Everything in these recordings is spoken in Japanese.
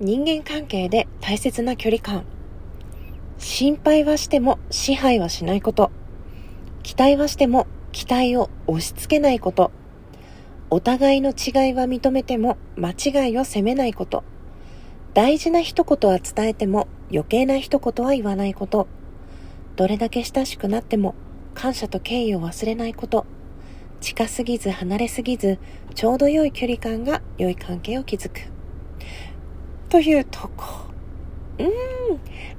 人間関係で大切な距離感。心配はしても支配はしないこと。期待はしても期待を押し付けないこと。お互いの違いは認めても間違いを責めないこと。大事な一言は伝えても余計な一言は言わないこと。どれだけ親しくなっても感謝と敬意を忘れないこと。近すぎず離れすぎずちょうど良い距離感が良い関係を築く。というとこ。うーん。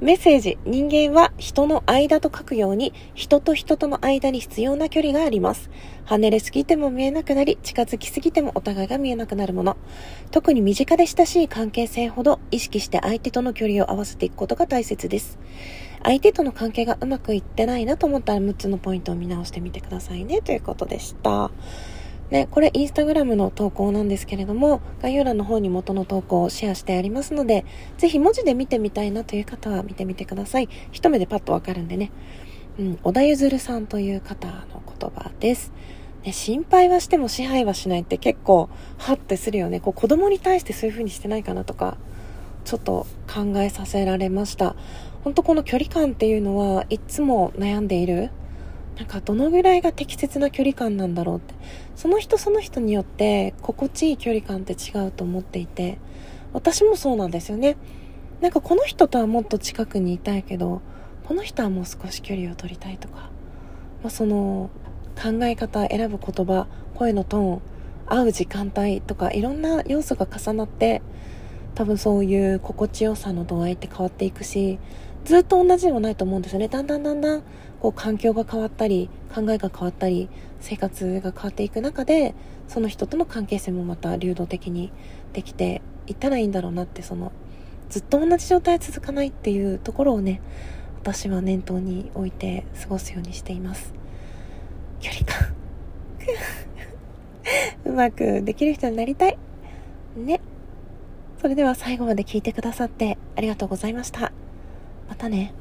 メッセージ。人間は人の間と書くように、人と人との間に必要な距離があります。離れすぎても見えなくなり、近づきすぎてもお互いが見えなくなるもの。特に身近で親しい関係性ほど意識して相手との距離を合わせていくことが大切です。相手との関係がうまくいってないなと思ったら6つのポイントを見直してみてくださいねということでした。ね、これインスタグラムの投稿なんですけれども、概要欄の方に元の投稿をシェアしてありますので、ぜひ文字で見てみたいなという方は見てみてください。一目でパッとわかるんでね。うん、小田ゆさんという方の言葉です。ね、心配はしても支配はしないって結構、ハッてするよね。こう子供に対してそういう風にしてないかなとか、ちょっと考えさせられました。本当この距離感っていうのはいつも悩んでいる。なんかどのぐらいが適切な距離感なんだろうって。その人その人によって心地いい距離感って違うと思っていて。私もそうなんですよね。なんかこの人とはもっと近くにいたいけどこの人はもう少し距離を取りたいとか、まあ、その考え方選ぶ言葉声のトーン会う時間帯とかいろんな要素が重なって多分そういう心地よさの度合いって変わっていくしずっと同じではないと思うんですよね。だんだんだんだんこう環境が変わったり考えが変わったり生活が変わっていく中でその人との関係性もまた流動的にできていったらいいんだろうなってそのずっと同じ状態続かないっていうところをね私は念頭に置いて過ごすようにしています。距離感。うまくできる人になりたい。ね。それでは最後まで聞いてくださってありがとうございました。またね。